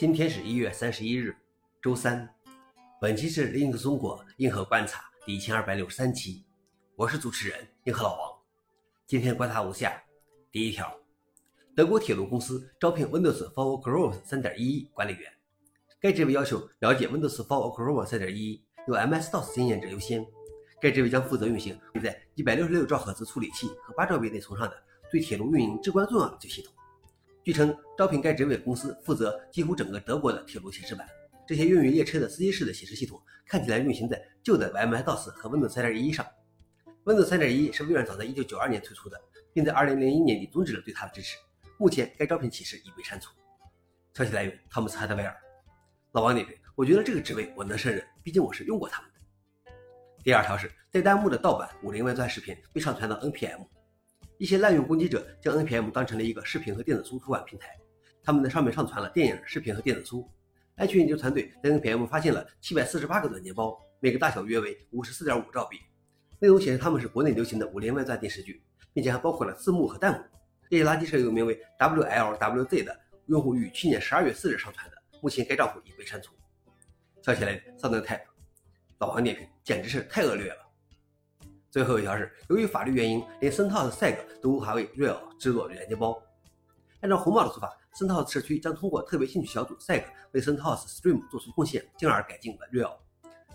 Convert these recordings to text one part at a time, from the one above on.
今天是一月三十一日，周三。本期是 Linux 中国硬核观察第一千二百六十三期，我是主持人硬核老王。今天观察如下：第一条，德国铁路公司招聘 Windows for Workers 三点一管理员。该职位要求了解 Windows for Workers 三点一，有 MS-DOS 经验者优先。该职位将负责运行在一百六十六兆赫兹处理器和八兆位内存上的对铁路运营至关重要的旧系统。据称，招聘该职位的公司负责几乎整个德国的铁路显示板。这些用于列车的司机式的显示系统看起来运行在旧的 MS-DOS 和 Windows 3.1上。Windows 3.1是微软早在1992年推出的，并在2001年底终止了对它的支持。目前该招聘启事已被删除。消息来源：汤姆斯·哈德威尔。老王点评：我觉得这个职位我能胜任，毕竟我是用过他们的。第二条是带弹幕的盗版五零万钻视频被上传到 NPM。一些滥用攻击者将 NPM 当成了一个视频和电子书出版平台，他们在上面上传了电影、视频和电子书。安全研究团队在 NPM 发现了七百四十八个软件包，每个大小约为五十四点五兆 B，内容显示他们是国内流行的五连万钻电视剧，并且还包括了字幕和弹幕。这些垃圾是由名为 WLWZ 的用户于去年十二月四日上传的，目前该账户已被删除。消息来源：SoundType。老王点评：简直是太恶劣了。最后一条是，由于法律原因，连 CentOS Seg 都无法为 r e a l 制作软件包。按照红帽的说法，CentOS 社区将通过特别兴趣小组 Seg 为 CentOS Stream 做出贡献，进而改进 r e a l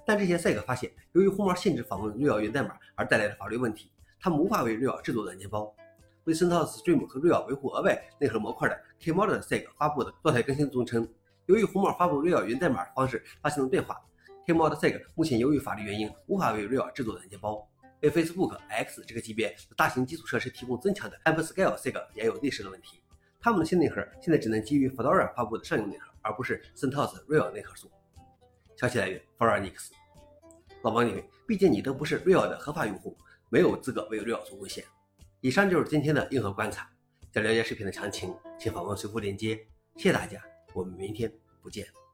但这些 Seg 发现，由于红帽限制访问 r e a l 源代码而带来的法律问题，他们无法为 r e a l 制作软件包。为 CentOS Stream 和 r e a l 维护额外内核模块的 Kmod Seg 发布的状态更新中称，由于红帽发布 r e a l 源代码的方式发生了变化，Kmod Seg 目前由于法律原因无法为 r e a l 制作软件包。为 Facebook X 这个级别大型基础设施提供增强的 AppScale Sig 也有类似的问题。他们的新内核现在只能基于 Fedora 发布的上游内核，而不是 CentOS Real 内核素。消息来源 f o r a n i x 老王你：毕竟你都不是 Real 的合法用户，没有资格为 Real 做贡献。以上就是今天的硬核观察。想了解视频的详情，请访问随附链接。谢谢大家，我们明天不见。